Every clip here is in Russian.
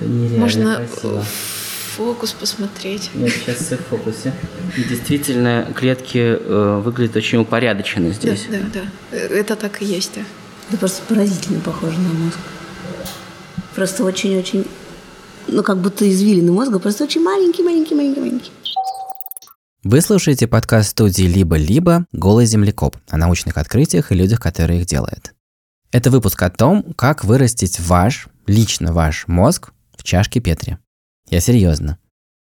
Это нереально Можно красиво. фокус посмотреть. Нет, сейчас все в фокусе. И действительно, клетки э, выглядят очень упорядоченно Да, здесь. да, да. Э, Это так и есть, да. Это просто поразительно похоже на мозг. Просто очень-очень, ну как будто извилины мозга, просто очень маленький, маленький, маленький, маленький. Вы слушаете подкаст студии «Либо-либо. Голый землекоп» о научных открытиях и людях, которые их делают. Это выпуск о том, как вырастить ваш, лично ваш мозг в чашке Петри. Я серьезно.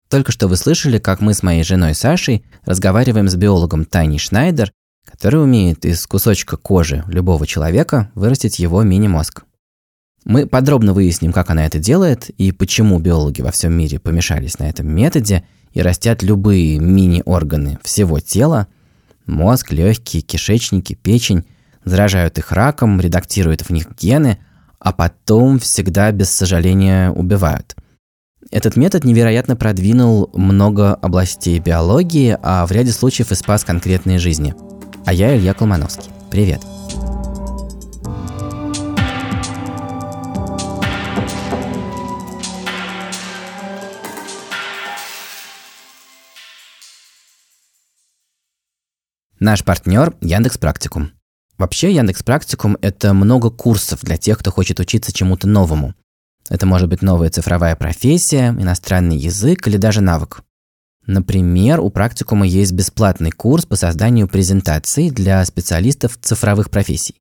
Только что вы слышали, как мы с моей женой Сашей разговариваем с биологом Таней Шнайдер, который умеет из кусочка кожи любого человека вырастить его мини-мозг. Мы подробно выясним, как она это делает и почему биологи во всем мире помешались на этом методе и растят любые мини-органы всего тела – мозг, легкие, кишечники, печень, заражают их раком, редактируют в них гены, а потом всегда без сожаления убивают. Этот метод невероятно продвинул много областей биологии, а в ряде случаев и спас конкретные жизни. А я Илья Колмановский. Привет. Наш партнер Яндекс Практикум. Вообще Яндекс Практикум – это много курсов для тех, кто хочет учиться чему-то новому. Это может быть новая цифровая профессия, иностранный язык или даже навык. Например, у практикума есть бесплатный курс по созданию презентаций для специалистов цифровых профессий,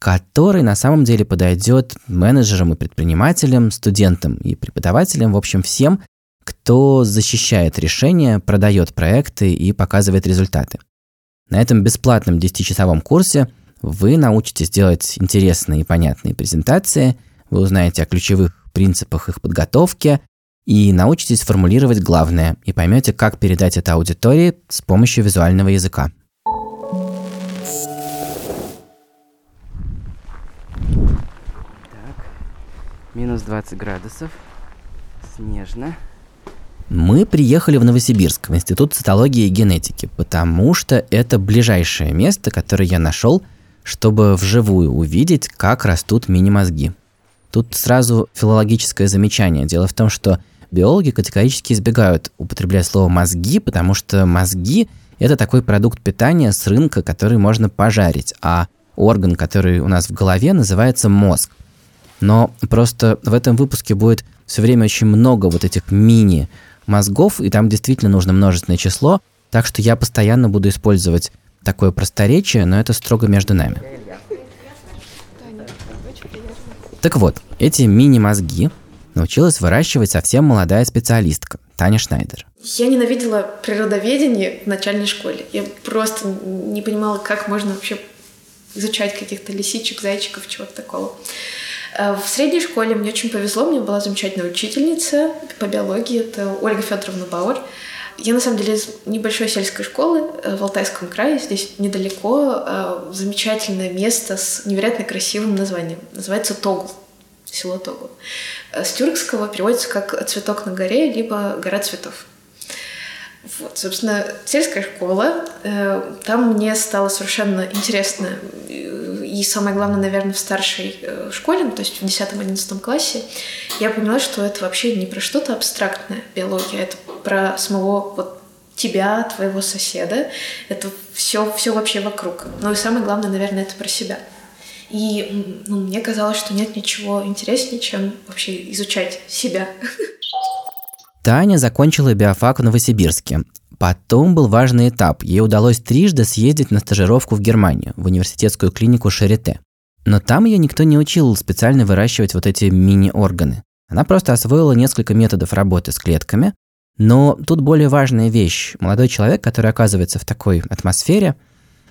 который на самом деле подойдет менеджерам и предпринимателям, студентам и преподавателям, в общем, всем, кто защищает решения, продает проекты и показывает результаты. На этом бесплатном 10-часовом курсе вы научитесь делать интересные и понятные презентации, вы узнаете о ключевых принципах их подготовки и научитесь формулировать главное и поймете, как передать это аудитории с помощью визуального языка. Так, минус 20 градусов. Снежно. Мы приехали в Новосибирск, в Институт цитологии и генетики, потому что это ближайшее место, которое я нашел, чтобы вживую увидеть, как растут мини-мозги. Тут сразу филологическое замечание. Дело в том, что биологи категорически избегают употреблять слово «мозги», потому что мозги – это такой продукт питания с рынка, который можно пожарить, а орган, который у нас в голове, называется мозг. Но просто в этом выпуске будет все время очень много вот этих мини мозгов, и там действительно нужно множественное число, так что я постоянно буду использовать такое просторечие, но это строго между нами. Так вот, эти мини-мозги научилась выращивать совсем молодая специалистка Таня Шнайдер. Я ненавидела природоведение в начальной школе. Я просто не понимала, как можно вообще изучать каких-то лисичек, зайчиков, чего-то такого. Э, В средней школе мне очень повезло, меня была замечательная учительница по биологии, это Ольга Федоровна Бауэр. Я на самом деле из небольшой сельской школы э, в Алтайском крае, здесь недалеко, э, замечательное место с невероятно красивым названием. Называется Тогл, село Тогл. Э, С тюркского переводится как «цветок на горе», либо «гора цветов». Вот, собственно, сельская школа, там мне стало совершенно интересно. И самое главное, наверное, в старшей школе, ну, то есть в 10-11 классе, я поняла, что это вообще не про что-то абстрактное биология, это про самого вот тебя, твоего соседа, это все, все вообще вокруг. Ну и самое главное, наверное, это про себя. И ну, мне казалось, что нет ничего интереснее, чем вообще изучать себя. Таня закончила биофак в Новосибирске. Потом был важный этап. Ей удалось трижды съездить на стажировку в Германию, в университетскую клинику Шарите. Но там ее никто не учил специально выращивать вот эти мини-органы. Она просто освоила несколько методов работы с клетками. Но тут более важная вещь. Молодой человек, который оказывается в такой атмосфере,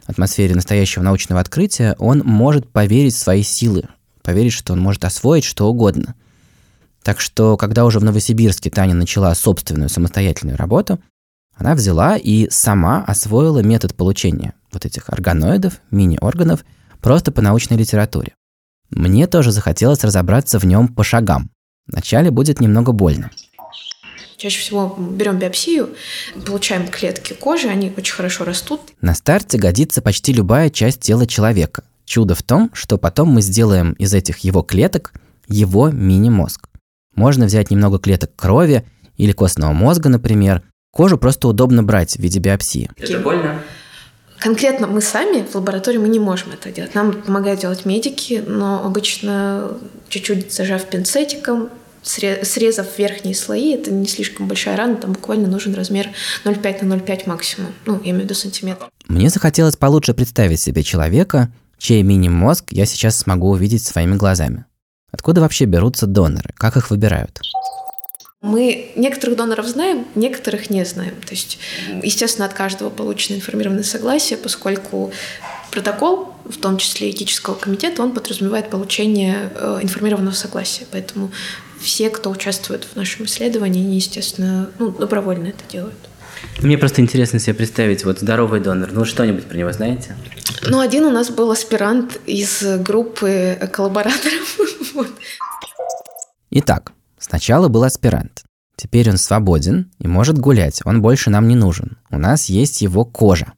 атмосфере настоящего научного открытия, он может поверить в свои силы, поверить, что он может освоить что угодно. Так что, когда уже в Новосибирске Таня начала собственную самостоятельную работу, она взяла и сама освоила метод получения вот этих органоидов, мини-органов, просто по научной литературе. Мне тоже захотелось разобраться в нем по шагам. Вначале будет немного больно. Чаще всего берем биопсию, получаем клетки кожи, они очень хорошо растут. На старте годится почти любая часть тела человека. Чудо в том, что потом мы сделаем из этих его клеток его мини-мозг. Можно взять немного клеток крови или костного мозга, например. Кожу просто удобно брать в виде биопсии. Это больно? Конкретно мы сами в лаборатории мы не можем это делать. Нам помогают делать медики, но обычно чуть-чуть зажав пинцетиком, срезав верхние слои, это не слишком большая рана, там буквально нужен размер 0,5 на 0,5 максимум. Ну, я имею в виду сантиметр. Мне захотелось получше представить себе человека, чей мини-мозг я сейчас смогу увидеть своими глазами. Откуда вообще берутся доноры? Как их выбирают? Мы некоторых доноров знаем, некоторых не знаем. То есть, естественно, от каждого получено информированное согласие, поскольку протокол, в том числе этического комитета, он подразумевает получение э, информированного согласия. Поэтому все, кто участвует в нашем исследовании, они, естественно, ну, добровольно это делают. Мне просто интересно себе представить, вот здоровый донор, ну что-нибудь про него знаете? Ну, один у нас был аспирант из группы коллабораторов. Итак, Сначала был аспирант. Теперь он свободен и может гулять, он больше нам не нужен. У нас есть его кожа.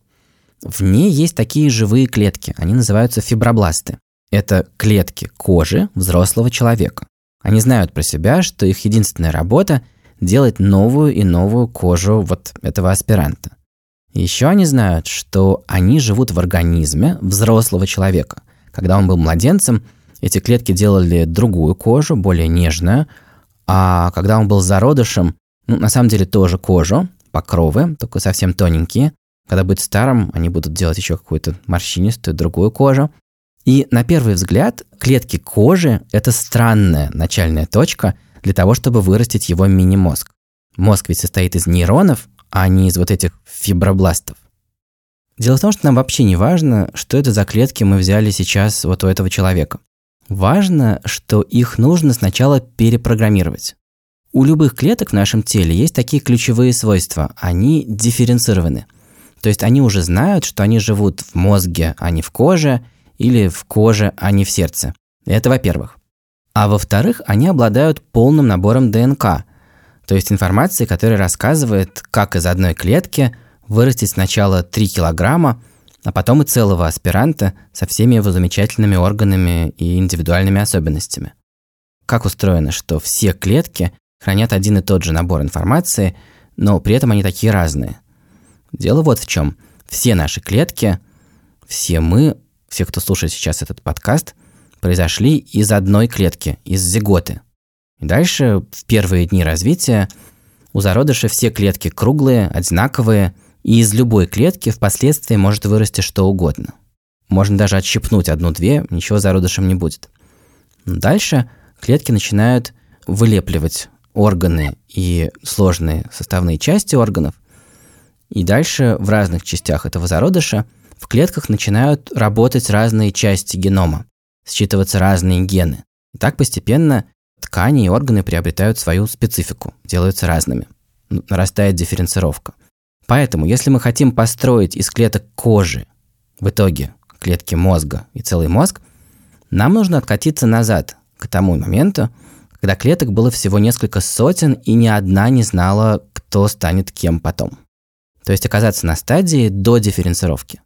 В ней есть такие живые клетки, они называются фибробласты. Это клетки кожи взрослого человека. Они знают про себя, что их единственная работа – делать новую и новую кожу вот этого аспиранта. Еще они знают, что они живут в организме взрослого человека. Когда он был младенцем, эти клетки делали другую кожу, более нежную, а когда он был зародышем, ну, на самом деле тоже кожу, покровы, только совсем тоненькие. Когда будет старым, они будут делать еще какую-то морщинистую другую кожу. И на первый взгляд клетки кожи – это странная начальная точка для того, чтобы вырастить его мини-мозг. Мозг ведь состоит из нейронов, а не из вот этих фибробластов. Дело в том, что нам вообще не важно, что это за клетки мы взяли сейчас вот у этого человека. Важно, что их нужно сначала перепрограммировать. У любых клеток в нашем теле есть такие ключевые свойства. Они дифференцированы. То есть они уже знают, что они живут в мозге, а не в коже, или в коже, а не в сердце. Это во-первых. А во-вторых, они обладают полным набором ДНК, то есть информации, которая рассказывает, как из одной клетки вырастить сначала 3 килограмма, а потом и целого аспиранта со всеми его замечательными органами и индивидуальными особенностями. Как устроено, что все клетки хранят один и тот же набор информации, но при этом они такие разные. Дело вот в чем. Все наши клетки, все мы, все, кто слушает сейчас этот подкаст, произошли из одной клетки, из зиготы. И дальше, в первые дни развития, у зародыша все клетки круглые, одинаковые – и из любой клетки впоследствии может вырасти что угодно. Можно даже отщипнуть одну-две, ничего зародышем не будет. Дальше клетки начинают вылепливать органы и сложные составные части органов. И дальше в разных частях этого зародыша в клетках начинают работать разные части генома, считываться разные гены. И так постепенно ткани и органы приобретают свою специфику, делаются разными. Нарастает дифференцировка – Поэтому, если мы хотим построить из клеток кожи, в итоге клетки мозга и целый мозг, нам нужно откатиться назад, к тому моменту, когда клеток было всего несколько сотен, и ни одна не знала, кто станет кем потом. То есть оказаться на стадии до дифференцировки.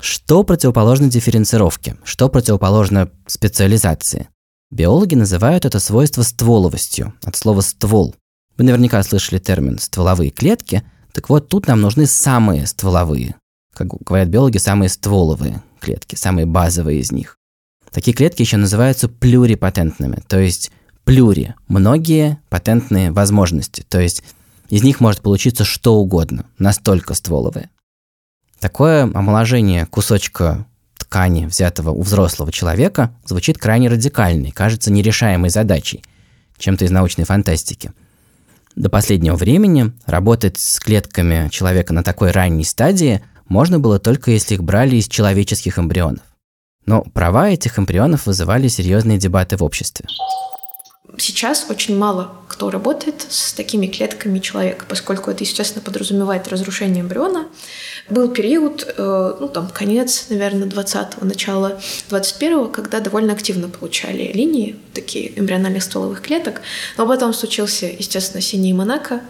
Что противоположно дифференцировке? Что противоположно специализации? Биологи называют это свойство стволовостью, от слова «ствол». Вы наверняка слышали термин «стволовые клетки», так вот, тут нам нужны самые стволовые, как говорят биологи, самые стволовые клетки, самые базовые из них. Такие клетки еще называются плюрипатентными, то есть плюри – многие патентные возможности, то есть из них может получиться что угодно, настолько стволовые. Такое омоложение кусочка ткани, взятого у взрослого человека, звучит крайне радикально и кажется нерешаемой задачей, чем-то из научной фантастики – до последнего времени работать с клетками человека на такой ранней стадии можно было только если их брали из человеческих эмбрионов. Но права этих эмбрионов вызывали серьезные дебаты в обществе. Сейчас очень мало кто работает с такими клетками человека, поскольку это, естественно, подразумевает разрушение эмбриона. Был период, э, ну там конец, наверное, 20-го, начало 21-го, когда довольно активно получали линии, такие эмбриональных стволовых клеток. Но потом случился, естественно, синий Монако,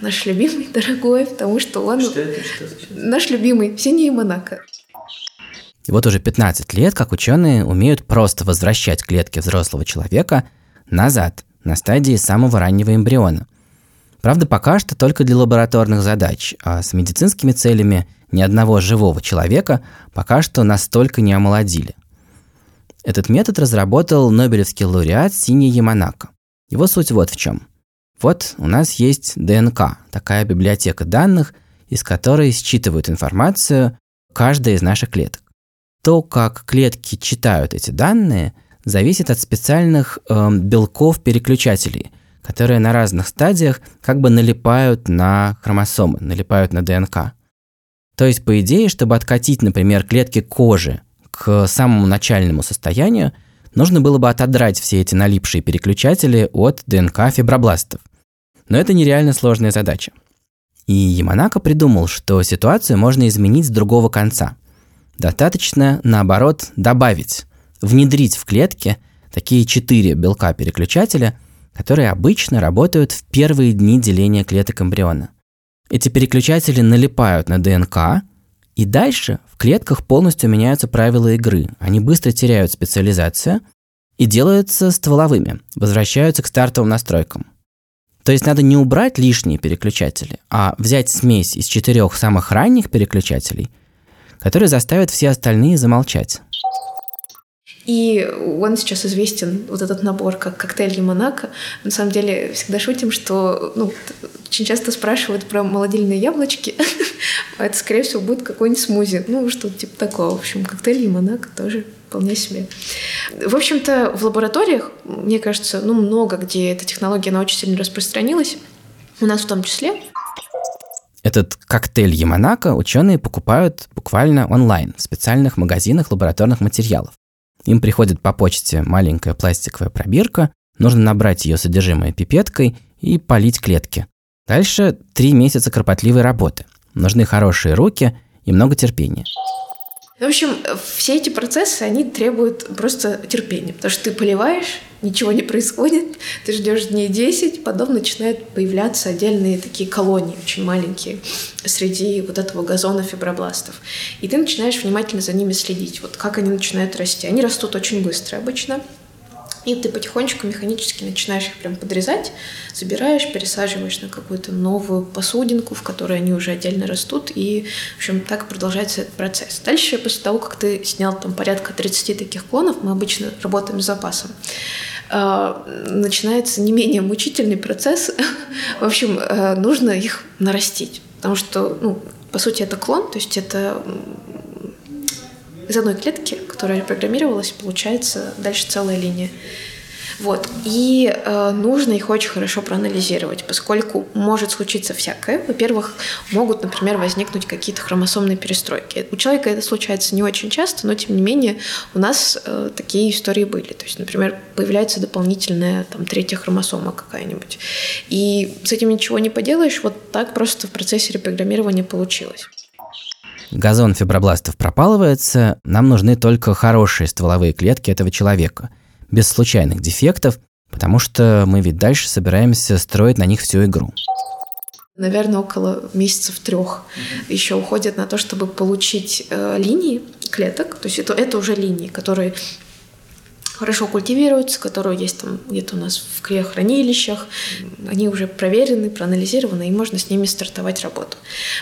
наш любимый, дорогой, потому что он... Что это? Что Наш любимый, синий Монако. И вот уже 15 лет, как ученые умеют просто возвращать клетки взрослого человека назад, на стадии самого раннего эмбриона. Правда, пока что только для лабораторных задач, а с медицинскими целями ни одного живого человека пока что настолько не омолодили. Этот метод разработал Нобелевский лауреат Синия Яманака. Его суть вот в чем. Вот у нас есть ДНК, такая библиотека данных, из которой считывают информацию каждая из наших клеток. То, как клетки читают эти данные, зависит от специальных э, белков-переключателей, которые на разных стадиях как бы налипают на хромосомы, налипают на ДНК. То есть, по идее, чтобы откатить, например, клетки кожи к самому начальному состоянию, нужно было бы отодрать все эти налипшие переключатели от ДНК фибробластов. Но это нереально сложная задача. И Яманака придумал, что ситуацию можно изменить с другого конца. Достаточно, наоборот, добавить, внедрить в клетки такие четыре белка-переключателя, которые обычно работают в первые дни деления клеток эмбриона. Эти переключатели налипают на ДНК, и дальше в клетках полностью меняются правила игры. Они быстро теряют специализацию и делаются стволовыми, возвращаются к стартовым настройкам. То есть надо не убрать лишние переключатели, а взять смесь из четырех самых ранних переключателей, которые заставят все остальные замолчать. И он сейчас известен, вот этот набор, как коктейль Монако. На самом деле, всегда шутим, что ну, очень часто спрашивают про молодильные яблочки. это, скорее всего, будет какой-нибудь смузи. Ну, что-то типа такого. В общем, коктейль Монако тоже вполне себе. В общем-то, в лабораториях, мне кажется, ну, много где эта технология, она очень сильно распространилась. У нас в том числе. Этот коктейль Яманака ученые покупают буквально онлайн в специальных магазинах лабораторных материалов. Им приходит по почте маленькая пластиковая пробирка, нужно набрать ее содержимое пипеткой и полить клетки. Дальше три месяца кропотливой работы. Нужны хорошие руки и много терпения. В общем, все эти процессы, они требуют просто терпения, потому что ты поливаешь, ничего не происходит, ты ждешь дней 10, потом начинают появляться отдельные такие колонии, очень маленькие, среди вот этого газона фибробластов. И ты начинаешь внимательно за ними следить, вот как они начинают расти. Они растут очень быстро обычно, и ты потихонечку механически начинаешь их прям подрезать, забираешь, пересаживаешь на какую-то новую посудинку, в которой они уже отдельно растут, и, в общем, так продолжается этот процесс. Дальше, после того, как ты снял там порядка 30 таких клонов, мы обычно работаем с запасом, а, начинается не менее мучительный процесс. в общем, э, нужно их нарастить, потому что, ну, по сути, это клон, то есть это из одной клетки, которая репрограммировалась, получается дальше целая линия. Вот. И э, нужно их очень хорошо проанализировать, поскольку может случиться всякое. Во-первых, могут, например, возникнуть какие-то хромосомные перестройки. У человека это случается не очень часто, но тем не менее у нас э, такие истории были. То есть, например, появляется дополнительная там третья хромосома какая-нибудь. И с этим ничего не поделаешь, вот так просто в процессе репрограммирования получилось газон фибробластов пропалывается, нам нужны только хорошие стволовые клетки этого человека, без случайных дефектов, потому что мы ведь дальше собираемся строить на них всю игру. Наверное, около месяцев трех еще уходит на то, чтобы получить э, линии клеток. То есть это, это уже линии, которые хорошо культивируются, которые есть там где-то у нас в криохранилищах. Они уже проверены, проанализированы, и можно с ними стартовать работу.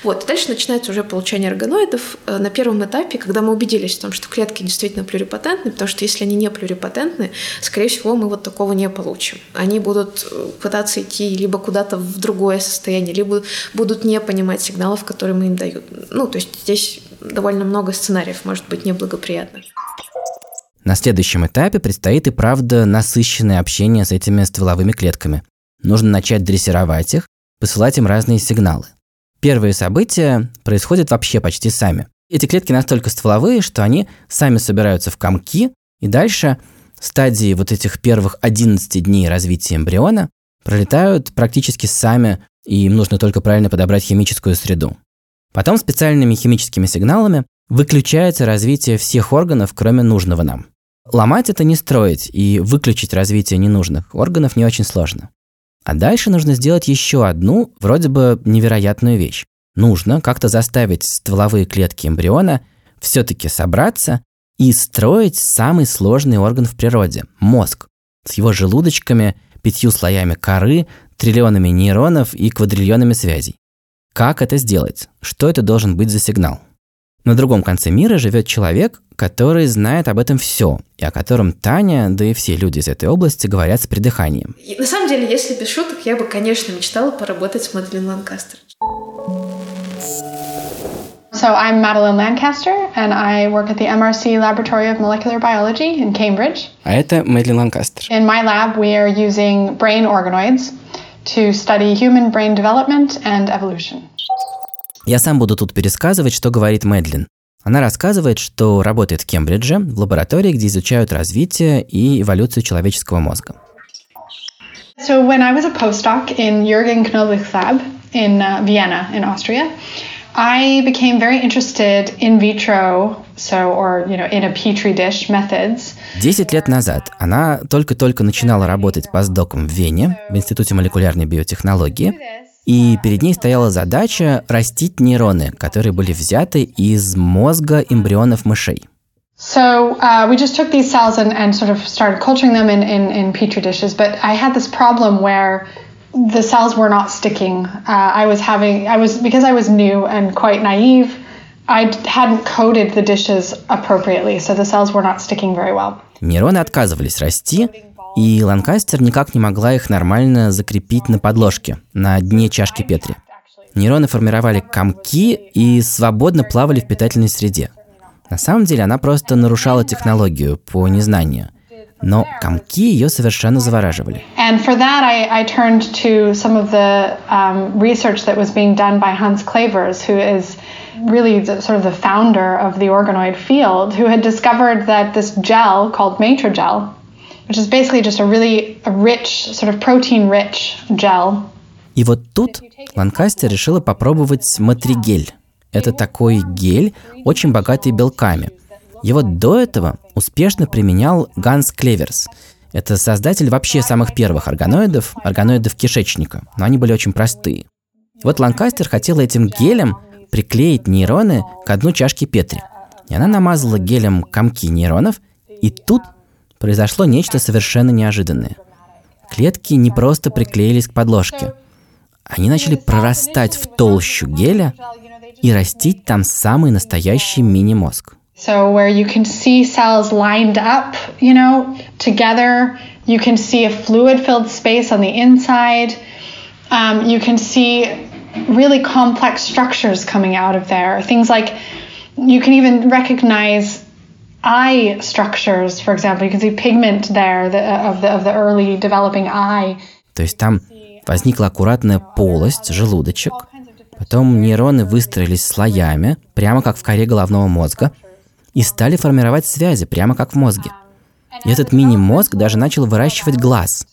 Вот. Дальше начинается уже получение органоидов э, на первом этапе, когда мы убедились в том, что клетки действительно плюрипатентны, потому что если они не плюрипатентны, скорее всего, мы вот такого не получим. Они будут э, пытаться идти либо куда-то в другое состояние, либо будут не понимать сигналов, которые мы им дают. Ну, то есть здесь довольно много сценариев может быть неблагоприятных. На следующем этапе предстоит и правда насыщенное общение с этими стволовыми клетками. Нужно начать дрессировать их, посылать им разные сигналы. Первые события происходят вообще почти сами. Эти клетки настолько стволовые, что они сами собираются в комки, и дальше стадии вот этих первых 11 дней развития эмбриона пролетают практически сами, и им нужно только правильно подобрать химическую среду. Потом специальными химическими сигналами выключается развитие всех органов, кроме нужного нам. Ломать это не строить, и выключить развитие ненужных органов не очень сложно. А дальше нужно сделать еще одну, вроде бы невероятную вещь. Нужно как-то заставить стволовые клетки эмбриона все-таки собраться и строить самый сложный орган в природе – мозг, с его желудочками, пятью слоями коры, триллионами нейронов и квадриллионами связей. Как это сделать? Что это должен быть за сигнал? На другом конце мира живет человек, который знает об этом все, и о котором Таня, да и все люди из этой области говорят с придыханием. И, на самом деле, если без шуток, я бы, конечно, мечтала поработать с Мадлен Ланкастер. So I'm Madeline Lancaster, and I work at the MRC Laboratory of Molecular Biology in Cambridge. А это Мэдлин Ланкастер. In my lab, we are using brain organoids to study human brain development and evolution. Я сам буду тут пересказывать, что говорит Мэдлин. Она рассказывает, что работает в Кембридже, в лаборатории, где изучают развитие и эволюцию человеческого мозга. So when I was a postdoc in Jürgen Knoblich's lab in uh, Vienna, in Austria, I became very interested in vitro, so or you know in a petri dish methods. Десять лет назад она только-только начинала работать постдоком в Вене в Институте молекулярной биотехнологии, и перед ней стояла задача растить нейроны, которые были взяты из мозга эмбрионов мышей. So uh, we just took these cells and, and sort of started culturing them in, in, in petri dishes, but I had this problem where the cells were not sticking. Uh, I was having, I was, because I was new and quite naive, I hadn't coated the dishes appropriately, so the cells were not sticking very well. Нейроны отказывались расти, и Ланкастер никак не могла их нормально закрепить на подложке, на дне чашки Петри. Нейроны формировали комки и свободно плавали в питательной среде. На самом деле она просто нарушала технологию по незнанию. Но комки ее совершенно завораживали. Um, really the, sort of the founder of the organoid field, who had discovered that this gel called Matrigel, which is basically just a really a rich, sort of protein-rich gel. И вот тут Ланкастер решила попробовать матригель. Это такой гель, очень богатый белками. Его до этого успешно применял Ганс Клеверс. Это создатель вообще самых первых органоидов, органоидов кишечника, но они были очень простые. Вот Ланкастер хотела этим гелем приклеить нейроны к одной чашке Петри. И она намазала гелем комки нейронов, и тут произошло нечто совершенно неожиданное. Клетки не просто приклеились к подложке. Они начали прорастать в толщу геля и растить там самый настоящий мини-мозг. So where you can see cells lined up, you know, together, you can see a fluid-filled space on the inside. Um, you can see really complex structures coming out of there. Things like you can even recognize eye structures, for example. You can see pigment there the, of, the, of the early developing eye. То есть там возникла аккуратная полость, желудочек, потом нейроны выстроились слоями, прямо как в коре головного мозга, и стали формировать связи, прямо как в мозге. И этот мини-мозг даже начал выращивать глаз.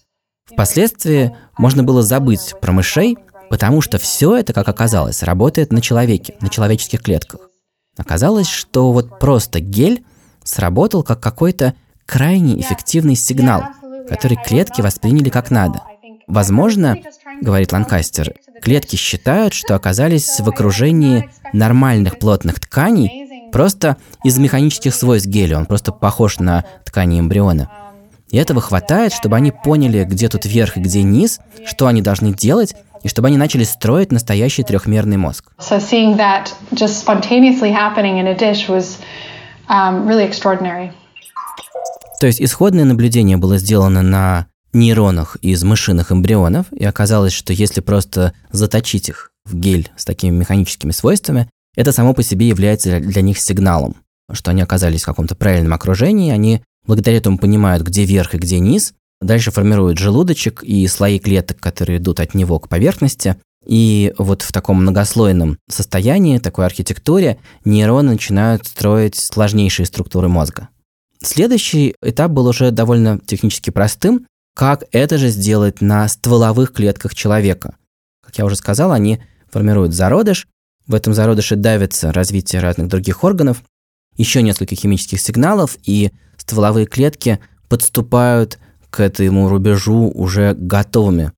Впоследствии можно было забыть про мышей, потому что все это, как оказалось, работает на человеке, на человеческих клетках. Оказалось, что вот просто гель сработал как какой-то крайне эффективный сигнал, который клетки восприняли как надо. Возможно, говорит Ланкастер, клетки считают, что оказались в окружении нормальных плотных тканей, просто из механических свойств геля, он просто похож на ткани эмбриона. И этого хватает, чтобы они поняли, где тут верх и где низ, что они должны делать, и чтобы они начали строить настоящий трехмерный мозг. So um, really extraordinary. То есть исходное наблюдение было сделано на нейронах из мышиных эмбрионов, и оказалось, что если просто заточить их в гель с такими механическими свойствами, это само по себе является для них сигналом, что они оказались в каком-то правильном окружении, они благодаря этому понимают, где верх и где низ, дальше формируют желудочек и слои клеток, которые идут от него к поверхности, и вот в таком многослойном состоянии, такой архитектуре, нейроны начинают строить сложнейшие структуры мозга. Следующий этап был уже довольно технически простым, как это же сделать на стволовых клетках человека. Как я уже сказал, они формируют зародыш, в этом зародыше давится развитие разных других органов, еще несколько химических сигналов, и стволовые клетки подступают к этому рубежу уже готовыми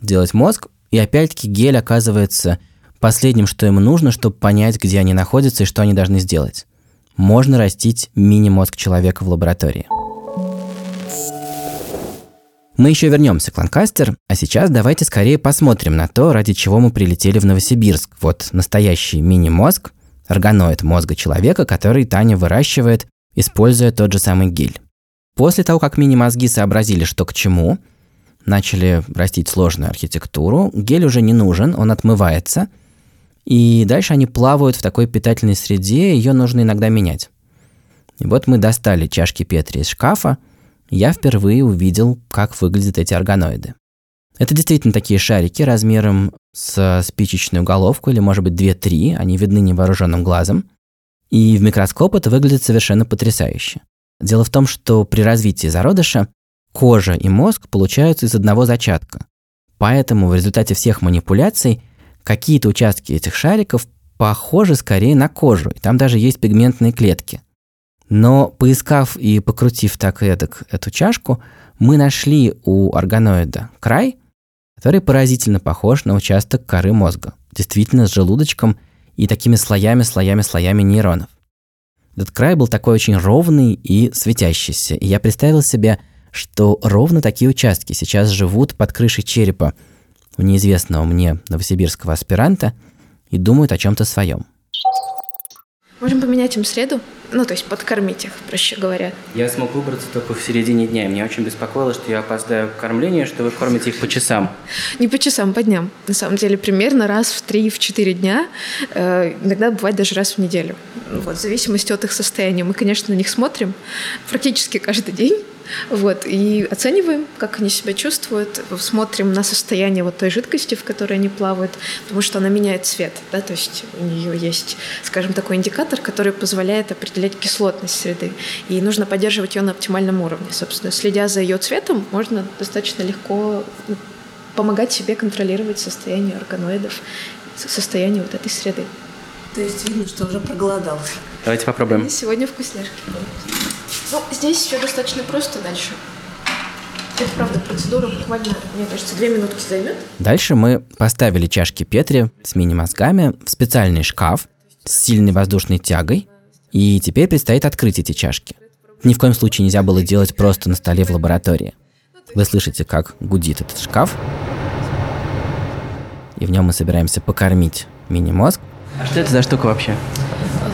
делать мозг, и опять-таки гель оказывается последним, что им нужно, чтобы понять, где они находятся и что они должны сделать. Можно растить мини-мозг человека в лаборатории. Мы еще вернемся к Ланкастер, а сейчас давайте скорее посмотрим на то, ради чего мы прилетели в Новосибирск. Вот настоящий мини-мозг, органоид мозга человека, который Таня выращивает, используя тот же самый гель. После того, как мини-мозги сообразили, что к чему, начали растить сложную архитектуру, гель уже не нужен, он отмывается, и дальше они плавают в такой питательной среде, ее нужно иногда менять. И вот мы достали чашки Петри из шкафа, я впервые увидел, как выглядят эти органоиды. Это действительно такие шарики размером с спичечную головку, или, может быть, 2-3, они видны невооруженным глазом. И в микроскоп это выглядит совершенно потрясающе. Дело в том, что при развитии зародыша кожа и мозг получаются из одного зачатка. Поэтому в результате всех манипуляций какие-то участки этих шариков похожи скорее на кожу, и там даже есть пигментные клетки. Но поискав и покрутив так и эдак эту чашку, мы нашли у органоида край, который поразительно похож на участок коры мозга, действительно с желудочком и такими слоями-слоями-слоями нейронов. Этот край был такой очень ровный и светящийся, и я представил себе, что ровно такие участки сейчас живут под крышей черепа у неизвестного мне новосибирского аспиранта и думают о чем-то своем. Можем поменять им среду? Ну, то есть подкормить их, проще говоря. Я смог выбраться только в середине дня. Меня очень беспокоило, что я опоздаю к кормлению, что вы кормите их по часам. Не по часам, по дням. На самом деле, примерно раз в 3-4 дня. Э, иногда бывает даже раз в неделю. Вот, в зависимости от их состояния. Мы, конечно, на них смотрим практически каждый день. Вот, и оцениваем, как они себя чувствуют, смотрим на состояние вот той жидкости, в которой они плавают, потому что она меняет цвет, да, то есть у нее есть, скажем, такой индикатор, который позволяет определять кислотность среды, и нужно поддерживать ее на оптимальном уровне. Собственно, следя за ее цветом, можно достаточно легко ну, помогать себе контролировать состояние органоидов, состояние вот этой среды. То есть видно, что уже проголодался. Давайте попробуем. И сегодня вкусняшки. Ну, здесь все достаточно просто дальше. Это, правда, процедура буквально, мне кажется, две минутки займет. Дальше мы поставили чашки Петри с мини-мозгами в специальный шкаф с сильной воздушной тягой, и теперь предстоит открыть эти чашки. Ни в коем случае нельзя было делать просто на столе в лаборатории. Вы слышите, как гудит этот шкаф, и в нем мы собираемся покормить мини-мозг. А что это за штука вообще?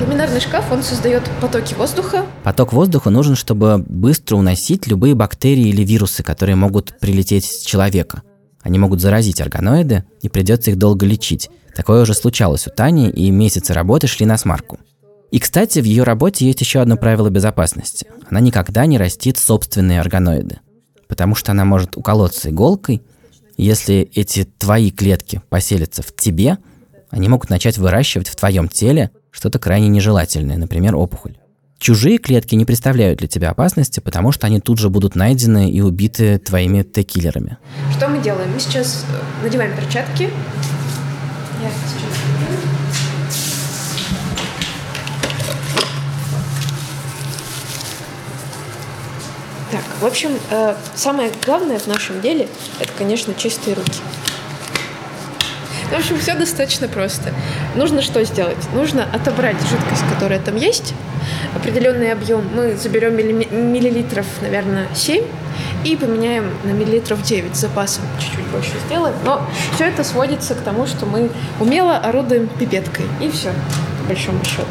Ламинарный шкаф, он создает потоки воздуха. Поток воздуха нужен, чтобы быстро уносить любые бактерии или вирусы, которые могут прилететь с человека. Они могут заразить органоиды, и придется их долго лечить. Такое уже случалось у Тани, и месяцы работы шли на смарку. И, кстати, в ее работе есть еще одно правило безопасности. Она никогда не растит собственные органоиды. Потому что она может уколоться иголкой, если эти твои клетки поселятся в тебе, они могут начать выращивать в твоем теле что-то крайне нежелательное, например, опухоль. Чужие клетки не представляют для тебя опасности, потому что они тут же будут найдены и убиты твоими Т-киллерами. Что мы делаем? Мы сейчас э, надеваем перчатки. Я сейчас... Так, в общем, э, самое главное в нашем деле – это, конечно, чистые руки. В общем, все достаточно просто. Нужно что сделать? Нужно отобрать жидкость, которая там есть, определенный объем. Мы заберем миллилитров, наверное, 7 и поменяем на миллилитров 9 с запасом. Чуть-чуть больше сделаем. Но все это сводится к тому, что мы умело орудуем пипеткой. И все, по большому счету.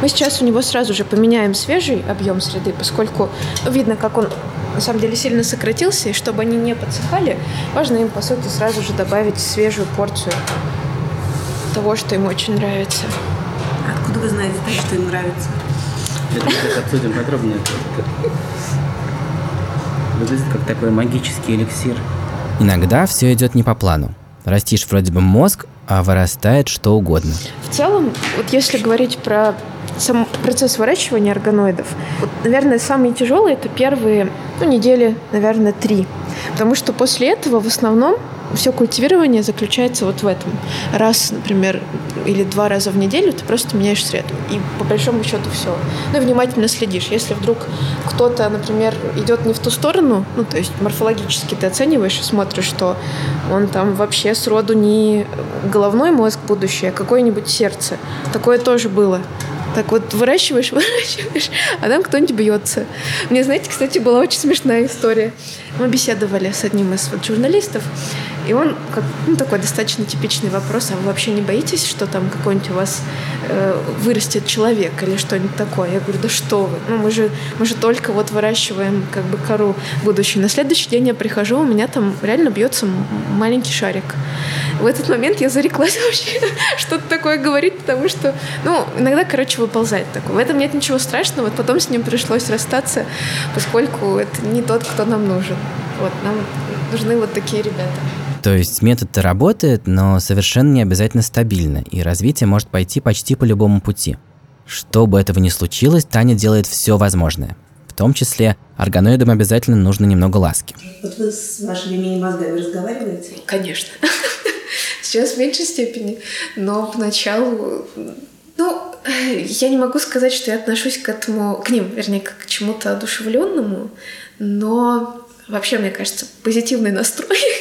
Мы сейчас у него сразу же поменяем свежий объем среды, поскольку видно, как он на самом деле сильно сократился, и чтобы они не подсыхали, важно им, по сути, сразу же добавить свежую порцию того, что им очень нравится. Откуда вы знаете, что им нравится? Это мы обсудим подробнее. Выглядит как такой магический эликсир. Иногда все идет не по плану. Растишь вроде бы мозг, а вырастает что угодно. В целом, вот если говорить про сам процесс выращивания органоидов, вот, наверное, самые тяжелые это первые ну, недели, наверное, три. Потому что после этого в основном все культивирование заключается вот в этом. Раз, например, или два раза в неделю ты просто меняешь среду. И по большому счету все. Ну внимательно следишь. Если вдруг кто-то, например, идет не в ту сторону, ну то есть морфологически ты оцениваешь и смотришь, что он там вообще сроду не головной мозг будущее, а какое-нибудь сердце. Такое тоже было. Так вот выращиваешь, выращиваешь, а там кто-нибудь бьется. Мне, знаете, кстати, была очень смешная история. Мы беседовали с одним из вот журналистов, и он, как, ну, такой достаточно типичный вопрос, а вы вообще не боитесь, что там какой-нибудь у вас э, вырастет человек или что-нибудь такое? Я говорю, да что вы, ну мы же, мы же только вот выращиваем как бы кору будущую. На следующий день я прихожу, у меня там реально бьется маленький шарик. В этот момент я зареклась вообще что-то такое говорить, потому что, ну, иногда, короче, выползает такое. В этом нет ничего страшного. Потом с ним пришлось расстаться, поскольку это не тот, кто нам нужен. Вот, нам нужны вот такие ребята. То есть метод-то работает, но совершенно не обязательно стабильно, и развитие может пойти почти по любому пути. Чтобы этого не случилось, Таня делает все возможное. В том числе органоидам обязательно нужно немного ласки. Вот вы с вашими мини-мозгами разговариваете? Конечно. Сейчас в меньшей степени, но поначалу, ну, я не могу сказать, что я отношусь к этому, к ним, вернее, как к чему-то одушевленному, но вообще, мне кажется, позитивный настрой.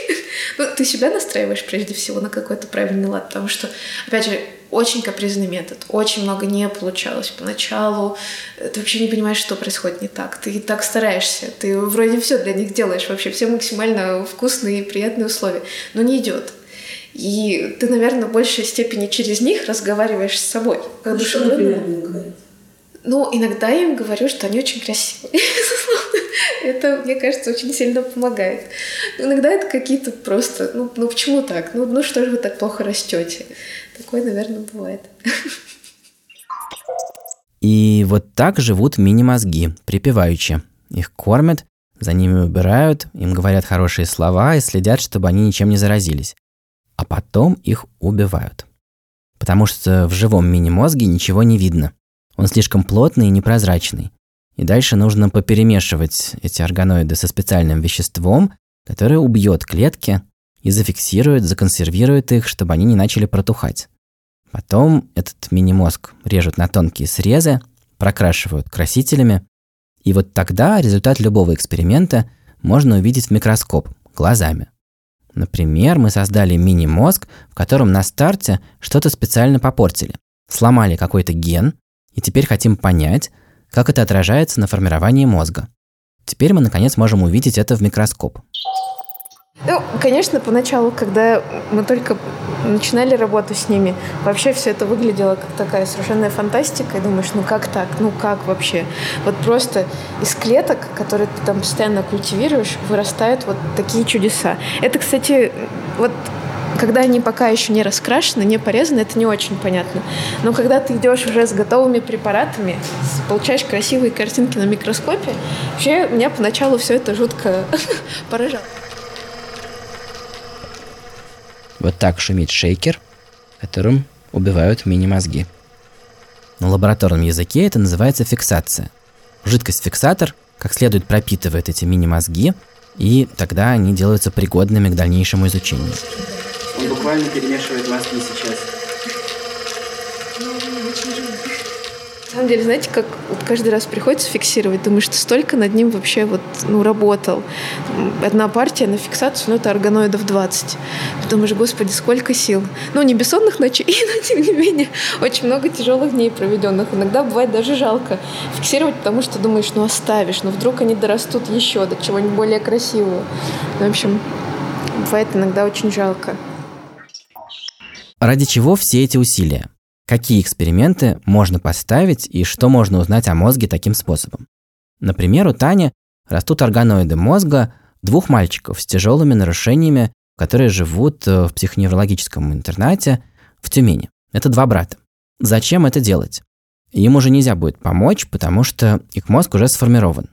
ну, ты себя настраиваешь прежде всего на какой-то правильный лад, потому что, опять же, очень капризный метод, очень много не получалось поначалу, ты вообще не понимаешь, что происходит не так, ты так стараешься, ты вроде все для них делаешь, вообще все максимально вкусные и приятные условия, но не идет. И ты, наверное, в большей степени через них разговариваешь с собой. Как ну, что, например, говорят? Ну, иногда я им говорю, что они очень красивые. это, мне кажется, очень сильно помогает. иногда это какие-то просто, ну, ну почему так? Ну, ну что же вы так плохо растете? Такое, наверное, бывает. И вот так живут мини-мозги, припеваючи. Их кормят, за ними убирают, им говорят хорошие слова и следят, чтобы они ничем не заразились а потом их убивают. Потому что в живом мини-мозге ничего не видно. Он слишком плотный и непрозрачный. И дальше нужно поперемешивать эти органоиды со специальным веществом, которое убьет клетки и зафиксирует, законсервирует их, чтобы они не начали протухать. Потом этот мини-мозг режут на тонкие срезы, прокрашивают красителями, и вот тогда результат любого эксперимента можно увидеть в микроскоп, глазами. Например, мы создали мини-мозг, в котором на старте что-то специально попортили. Сломали какой-то ген, и теперь хотим понять, как это отражается на формировании мозга. Теперь мы, наконец, можем увидеть это в микроскоп. Ну, конечно, поначалу, когда мы только начинали работу с ними, вообще все это выглядело как такая совершенная фантастика. И думаешь, ну как так? Ну как вообще? Вот просто из клеток, которые ты там постоянно культивируешь, вырастают вот такие чудеса. Это, кстати, вот когда они пока еще не раскрашены, не порезаны, это не очень понятно. Но когда ты идешь уже с готовыми препаратами, получаешь красивые картинки на микроскопе, вообще меня поначалу все это жутко поражало. Вот так шумит шейкер, которым убивают мини-мозги. На лабораторном языке это называется фиксация. Жидкость-фиксатор как следует пропитывает эти мини-мозги, и тогда они делаются пригодными к дальнейшему изучению. Он буквально перемешивает мозги сейчас. Самом деле, знаете, как вот каждый раз приходится фиксировать, думаешь, что столько над ним вообще вот, ну, работал. Одна партия на фиксацию, ну, это органоидов 20. Ты думаешь, господи, сколько сил. Ну, не бессонных ночей, но, тем не менее, очень много тяжелых дней проведенных. Иногда бывает даже жалко фиксировать, потому что думаешь, ну, оставишь, но вдруг они дорастут еще до чего-нибудь более красивого. Ну, в общем, бывает иногда очень жалко. Ради чего все эти усилия? Какие эксперименты можно поставить и что можно узнать о мозге таким способом? Например, у Тани растут органоиды мозга двух мальчиков с тяжелыми нарушениями, которые живут э, в психоневрологическом интернате в Тюмени. Это два брата. Зачем это делать? Им уже нельзя будет помочь, потому что их мозг уже сформирован.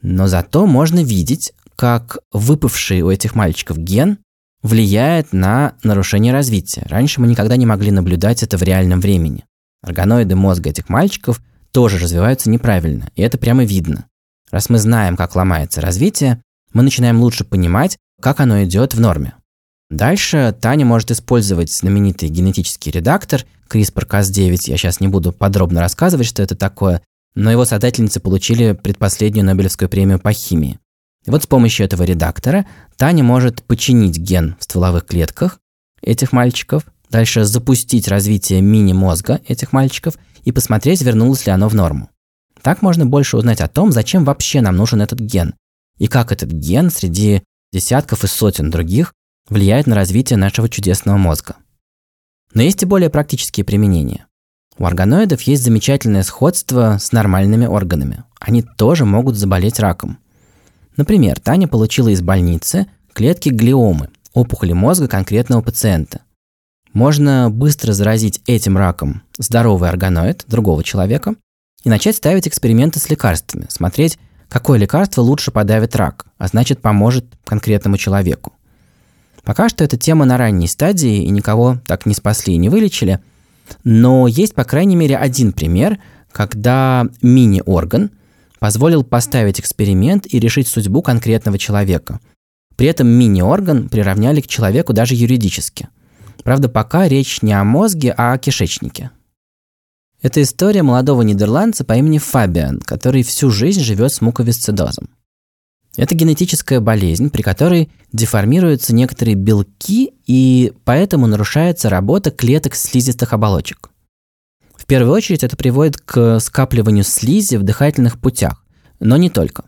Но зато можно видеть, как выпавший у этих мальчиков ген влияет на нарушение развития. Раньше мы никогда не могли наблюдать это в реальном времени. Органоиды мозга этих мальчиков тоже развиваются неправильно, и это прямо видно. Раз мы знаем, как ломается развитие, мы начинаем лучше понимать, как оно идет в норме. Дальше Таня может использовать знаменитый генетический редактор CRISPR-Cas9. Я сейчас не буду подробно рассказывать, что это такое, но его создательницы получили предпоследнюю Нобелевскую премию по химии. И вот с помощью этого редактора Таня может починить ген в стволовых клетках этих мальчиков, дальше запустить развитие мини-мозга этих мальчиков и посмотреть, вернулось ли оно в норму. Так можно больше узнать о том, зачем вообще нам нужен этот ген, и как этот ген среди десятков и сотен других влияет на развитие нашего чудесного мозга. Но есть и более практические применения. У органоидов есть замечательное сходство с нормальными органами. Они тоже могут заболеть раком. Например, Таня получила из больницы клетки глиомы, опухоли мозга конкретного пациента. Можно быстро заразить этим раком здоровый органоид другого человека и начать ставить эксперименты с лекарствами, смотреть, какое лекарство лучше подавит рак, а значит поможет конкретному человеку. Пока что эта тема на ранней стадии, и никого так не спасли и не вылечили, но есть, по крайней мере, один пример, когда мини-орган позволил поставить эксперимент и решить судьбу конкретного человека. При этом мини-орган приравняли к человеку даже юридически. Правда, пока речь не о мозге, а о кишечнике. Это история молодого нидерландца по имени Фабиан, который всю жизнь живет с муковисцидозом. Это генетическая болезнь, при которой деформируются некоторые белки, и поэтому нарушается работа клеток слизистых оболочек. В первую очередь это приводит к скапливанию слизи в дыхательных путях, но не только.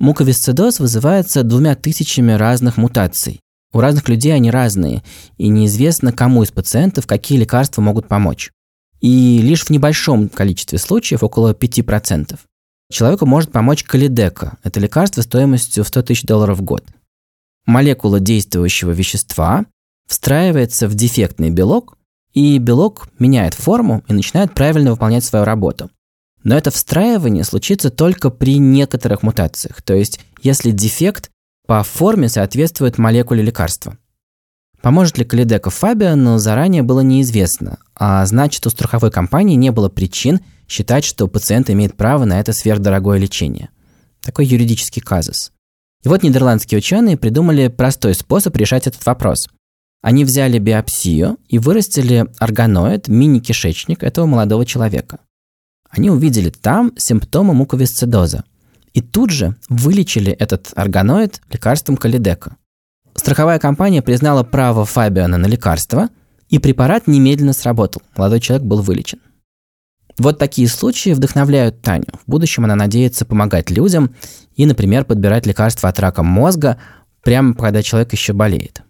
Муковисцидоз вызывается двумя тысячами разных мутаций. У разных людей они разные, и неизвестно, кому из пациентов какие лекарства могут помочь. И лишь в небольшом количестве случаев, около 5%, Человеку может помочь калидека. Это лекарство стоимостью в 100 тысяч долларов в год. Молекула действующего вещества встраивается в дефектный белок, и белок меняет форму и начинает правильно выполнять свою работу. Но это встраивание случится только при некоторых мутациях, то есть если дефект по форме соответствует молекуле лекарства. Поможет ли Калидека Фабиану, заранее было неизвестно, а значит у страховой компании не было причин считать, что пациент имеет право на это сверхдорогое лечение. Такой юридический казус. И вот нидерландские ученые придумали простой способ решать этот вопрос. Они взяли биопсию и вырастили органоид, мини-кишечник этого молодого человека. Они увидели там симптомы муковисцидоза. И тут же вылечили этот органоид лекарством калидека. Страховая компания признала право Фабиана на лекарство, и препарат немедленно сработал. Молодой человек был вылечен. Вот такие случаи вдохновляют Таню. В будущем она надеется помогать людям и, например, подбирать лекарства от рака мозга прямо когда человек еще болеет.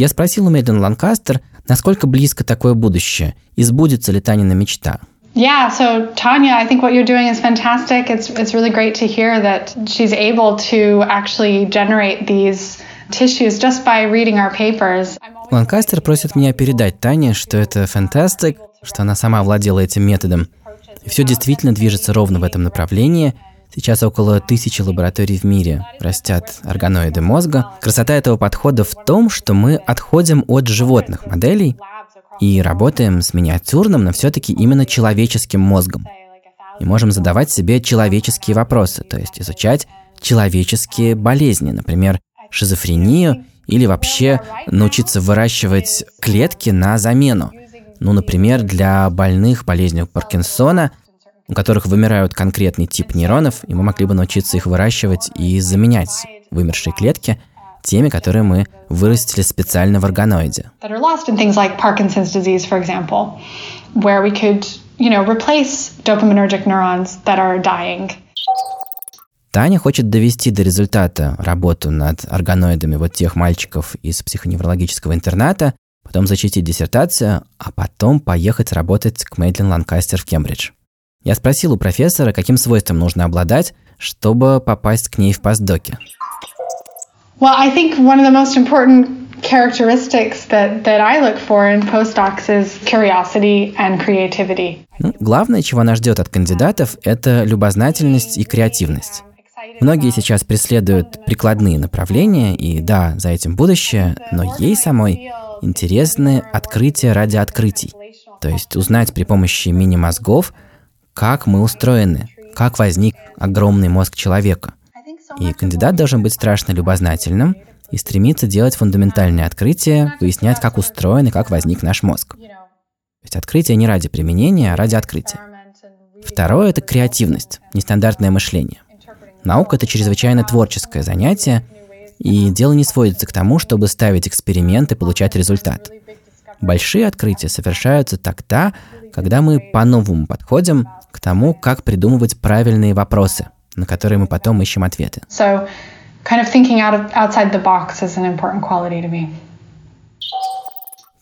Я спросил у Мэдден Ланкастер, насколько близко такое будущее, и сбудется ли Танина мечта. Yeah, so Tanya, I think what you're doing is fantastic. It's it's really great to hear that she's able to actually generate these tissues just by reading our papers. Ланкастер просит меня передать Тане, что это фантастик, что она сама владела этим методом. И все действительно движется ровно в этом направлении. Сейчас около тысячи лабораторий в мире растят органоиды мозга. Красота этого подхода в том, что мы отходим от животных моделей и работаем с миниатюрным, но все-таки именно человеческим мозгом. И можем задавать себе человеческие вопросы, то есть изучать человеческие болезни, например, шизофрению или вообще научиться выращивать клетки на замену. Ну, например, для больных болезнью Паркинсона, у которых вымирают конкретный тип нейронов, и мы могли бы научиться их выращивать и заменять вымершие клетки теми, которые мы вырастили специально в органоиде. Таня хочет довести до результата работу над органоидами вот тех мальчиков из психоневрологического интерната, потом защитить диссертацию, а потом поехать работать к Мейдлин Ланкастер в Кембридж. Я спросил у профессора, каким свойством нужно обладать, чтобы попасть к ней в постдоке. Well, I think one of the most important characteristics that, that I look for in postdocs is curiosity and creativity. Ну, главное, чего нас ждет от кандидатов, это любознательность и креативность. Многие сейчас преследуют прикладные направления, и да, за этим будущее, но ей самой интересны открытия ради открытий. То есть узнать при помощи мини-мозгов, как мы устроены, как возник огромный мозг человека. И кандидат должен быть страшно любознательным и стремиться делать фундаментальные открытия, выяснять, как устроен и как возник наш мозг. То есть открытие не ради применения, а ради открытия. Второе – это креативность, нестандартное мышление. Наука – это чрезвычайно творческое занятие, и дело не сводится к тому, чтобы ставить эксперимент и получать результат. Большие открытия совершаются тогда, когда мы по-новому подходим к тому, как придумывать правильные вопросы, на которые мы потом ищем ответы. So, kind of thinking out of, outside the box is an important quality to me.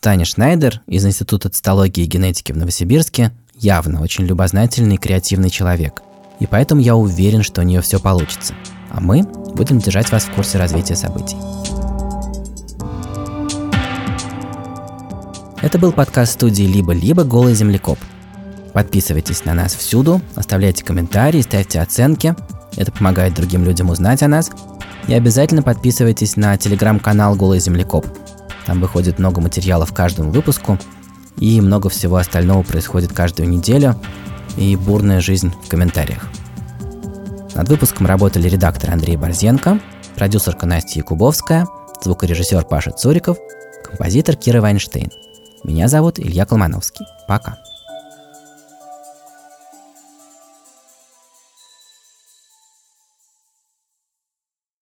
Таня Шнайдер из Института цитологии и генетики в Новосибирске явно очень любознательный и креативный человек. И поэтому я уверен, что у нее все получится. А мы будем держать вас в курсе развития событий. Это был подкаст студии «Либо-либо. Голый землекоп». Подписывайтесь на нас всюду, оставляйте комментарии, ставьте оценки. Это помогает другим людям узнать о нас. И обязательно подписывайтесь на телеграм-канал «Голый землекоп». Там выходит много материалов каждому выпуску, и много всего остального происходит каждую неделю, и бурная жизнь в комментариях. Над выпуском работали редактор Андрей Борзенко, продюсерка Настя Якубовская, звукорежиссер Паша Цуриков, композитор Кира Вайнштейн. Меня зовут Илья Колмановский. Пока.